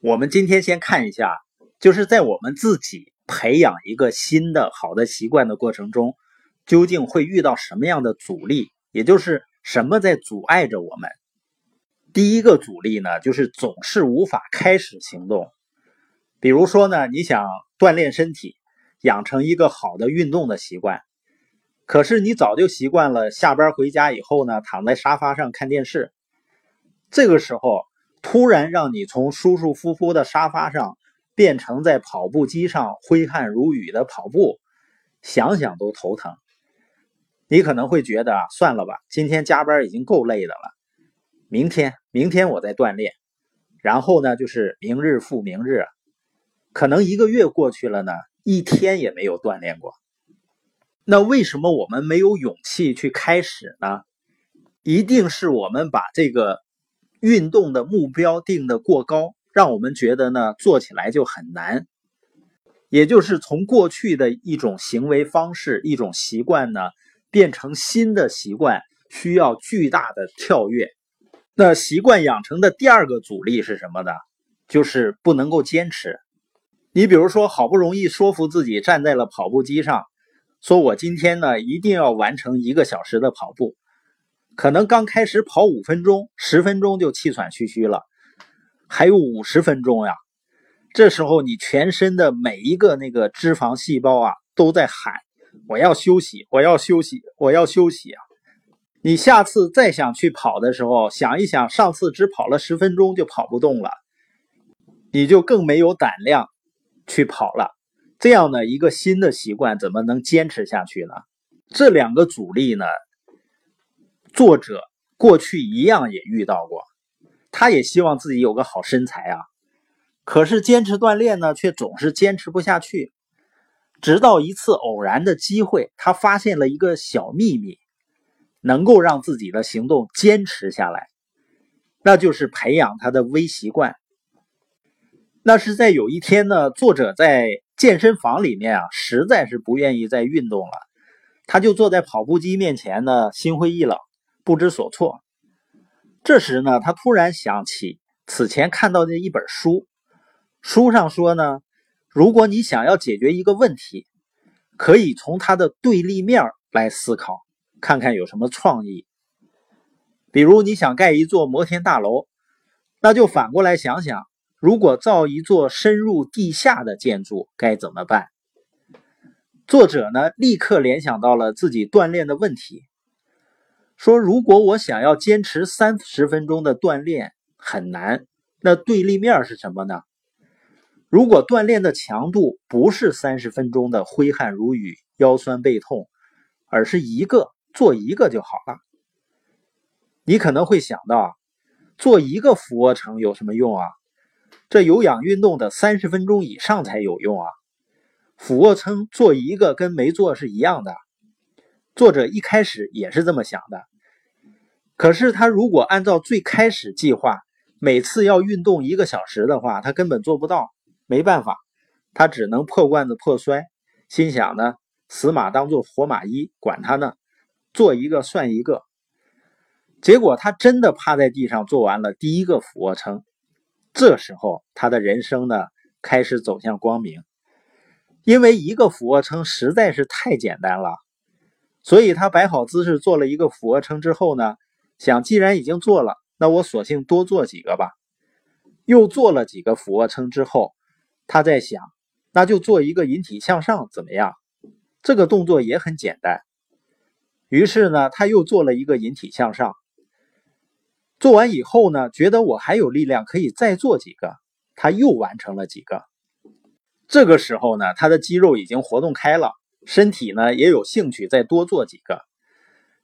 我们今天先看一下，就是在我们自己培养一个新的好的习惯的过程中，究竟会遇到什么样的阻力，也就是什么在阻碍着我们。第一个阻力呢，就是总是无法开始行动。比如说呢，你想锻炼身体，养成一个好的运动的习惯。可是你早就习惯了下班回家以后呢，躺在沙发上看电视。这个时候突然让你从舒舒服服的沙发上变成在跑步机上挥汗如雨的跑步，想想都头疼。你可能会觉得啊，算了吧，今天加班已经够累的了，明天明天我再锻炼。然后呢，就是明日复明日，可能一个月过去了呢，一天也没有锻炼过。那为什么我们没有勇气去开始呢？一定是我们把这个运动的目标定的过高，让我们觉得呢做起来就很难。也就是从过去的一种行为方式、一种习惯呢，变成新的习惯，需要巨大的跳跃。那习惯养成的第二个阻力是什么呢？就是不能够坚持。你比如说，好不容易说服自己站在了跑步机上。说我今天呢一定要完成一个小时的跑步，可能刚开始跑五分钟、十分钟就气喘吁吁了，还有五十分钟呀。这时候你全身的每一个那个脂肪细胞啊都在喊：“我要休息，我要休息，我要休息啊！”你下次再想去跑的时候，想一想上次只跑了十分钟就跑不动了，你就更没有胆量去跑了。这样的一个新的习惯怎么能坚持下去呢？这两个阻力呢，作者过去一样也遇到过，他也希望自己有个好身材啊，可是坚持锻炼呢，却总是坚持不下去。直到一次偶然的机会，他发现了一个小秘密，能够让自己的行动坚持下来，那就是培养他的微习惯。那是在有一天呢，作者在。健身房里面啊，实在是不愿意再运动了，他就坐在跑步机面前呢，心灰意冷，不知所措。这时呢，他突然想起此前看到的一本书，书上说呢，如果你想要解决一个问题，可以从它的对立面来思考，看看有什么创意。比如你想盖一座摩天大楼，那就反过来想想。如果造一座深入地下的建筑该怎么办？作者呢，立刻联想到了自己锻炼的问题，说：“如果我想要坚持三十分钟的锻炼很难，那对立面是什么呢？如果锻炼的强度不是三十分钟的挥汗如雨、腰酸背痛，而是一个做一个就好了。你可能会想到，做一个俯卧撑有什么用啊？”这有氧运动的三十分钟以上才有用啊！俯卧撑做一个跟没做是一样的。作者一开始也是这么想的，可是他如果按照最开始计划，每次要运动一个小时的话，他根本做不到。没办法，他只能破罐子破摔，心想呢，死马当做活马医，管他呢，做一个算一个。结果他真的趴在地上做完了第一个俯卧撑。这时候，他的人生呢开始走向光明，因为一个俯卧撑实在是太简单了，所以他摆好姿势做了一个俯卧撑之后呢，想既然已经做了，那我索性多做几个吧。又做了几个俯卧撑之后，他在想，那就做一个引体向上怎么样？这个动作也很简单。于是呢，他又做了一个引体向上。做完以后呢，觉得我还有力量可以再做几个，他又完成了几个。这个时候呢，他的肌肉已经活动开了，身体呢也有兴趣再多做几个。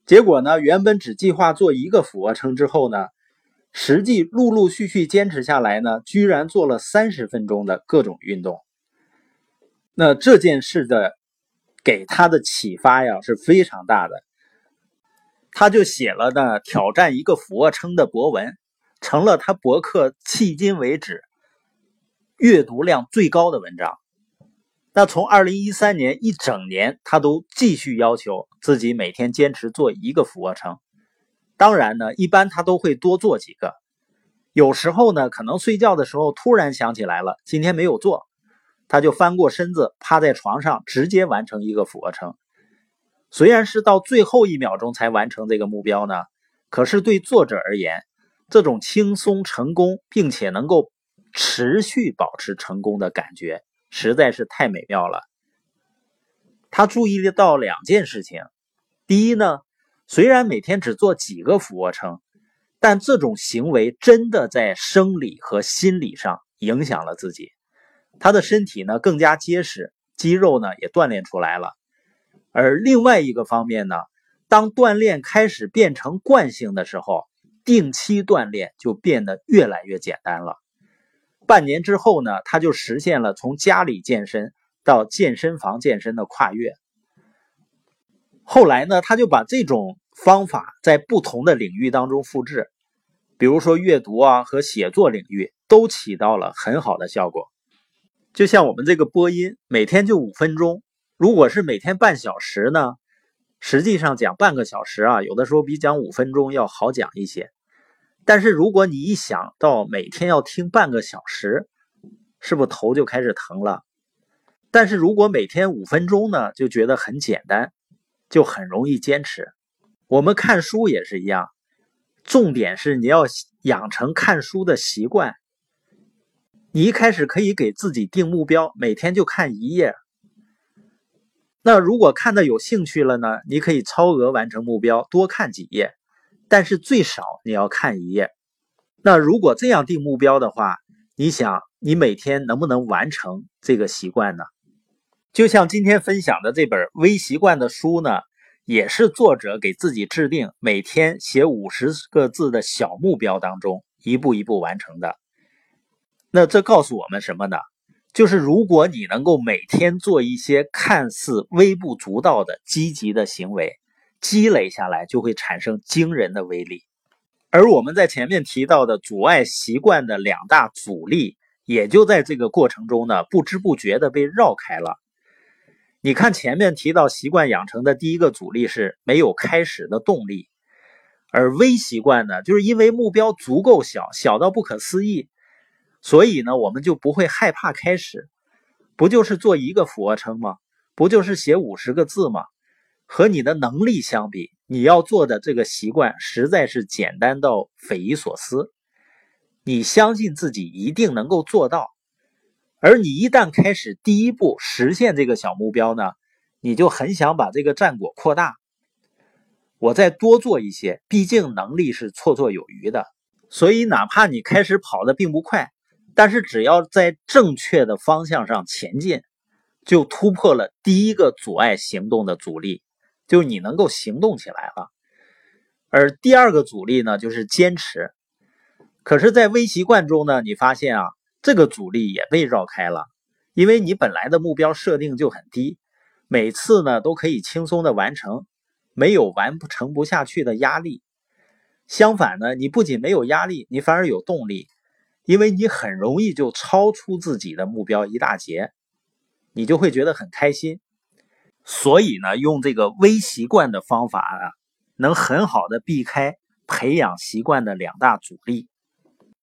结果呢，原本只计划做一个俯卧撑之后呢，实际陆陆续续坚持下来呢，居然做了三十分钟的各种运动。那这件事的给他的启发呀是非常大的。他就写了呢挑战一个俯卧撑的博文，成了他博客迄今为止阅读量最高的文章。那从二零一三年一整年，他都继续要求自己每天坚持做一个俯卧撑。当然呢，一般他都会多做几个，有时候呢，可能睡觉的时候突然想起来了，今天没有做，他就翻过身子，趴在床上，直接完成一个俯卧撑。虽然是到最后一秒钟才完成这个目标呢，可是对作者而言，这种轻松、成功，并且能够持续保持成功的感觉，实在是太美妙了。他注意到两件事情：第一呢，虽然每天只做几个俯卧撑，但这种行为真的在生理和心理上影响了自己，他的身体呢更加结实，肌肉呢也锻炼出来了。而另外一个方面呢，当锻炼开始变成惯性的时候，定期锻炼就变得越来越简单了。半年之后呢，他就实现了从家里健身。到健身房健身的跨越，后来呢，他就把这种方法在不同的领域当中复制，比如说阅读啊和写作领域都起到了很好的效果。就像我们这个播音，每天就五分钟，如果是每天半小时呢，实际上讲半个小时啊，有的时候比讲五分钟要好讲一些。但是如果你一想到每天要听半个小时，是不是头就开始疼了？但是如果每天五分钟呢，就觉得很简单，就很容易坚持。我们看书也是一样，重点是你要养成看书的习惯。你一开始可以给自己定目标，每天就看一页。那如果看的有兴趣了呢，你可以超额完成目标，多看几页。但是最少你要看一页。那如果这样定目标的话，你想你每天能不能完成这个习惯呢？就像今天分享的这本《微习惯》的书呢，也是作者给自己制定每天写五十个字的小目标当中一步一步完成的。那这告诉我们什么呢？就是如果你能够每天做一些看似微不足道的积极的行为，积累下来就会产生惊人的威力。而我们在前面提到的阻碍习惯的两大阻力，也就在这个过程中呢，不知不觉的被绕开了。你看前面提到习惯养成的第一个阻力是没有开始的动力，而微习惯呢，就是因为目标足够小，小到不可思议，所以呢，我们就不会害怕开始。不就是做一个俯卧撑吗？不就是写五十个字吗？和你的能力相比，你要做的这个习惯实在是简单到匪夷所思。你相信自己一定能够做到。而你一旦开始第一步实现这个小目标呢，你就很想把这个战果扩大。我再多做一些，毕竟能力是绰绰有余的。所以哪怕你开始跑的并不快，但是只要在正确的方向上前进，就突破了第一个阻碍行动的阻力，就你能够行动起来了。而第二个阻力呢，就是坚持。可是，在微习惯中呢，你发现啊。这个阻力也被绕开了，因为你本来的目标设定就很低，每次呢都可以轻松的完成，没有完不成不下去的压力。相反呢，你不仅没有压力，你反而有动力，因为你很容易就超出自己的目标一大截，你就会觉得很开心。所以呢，用这个微习惯的方法啊，能很好的避开培养习惯的两大阻力。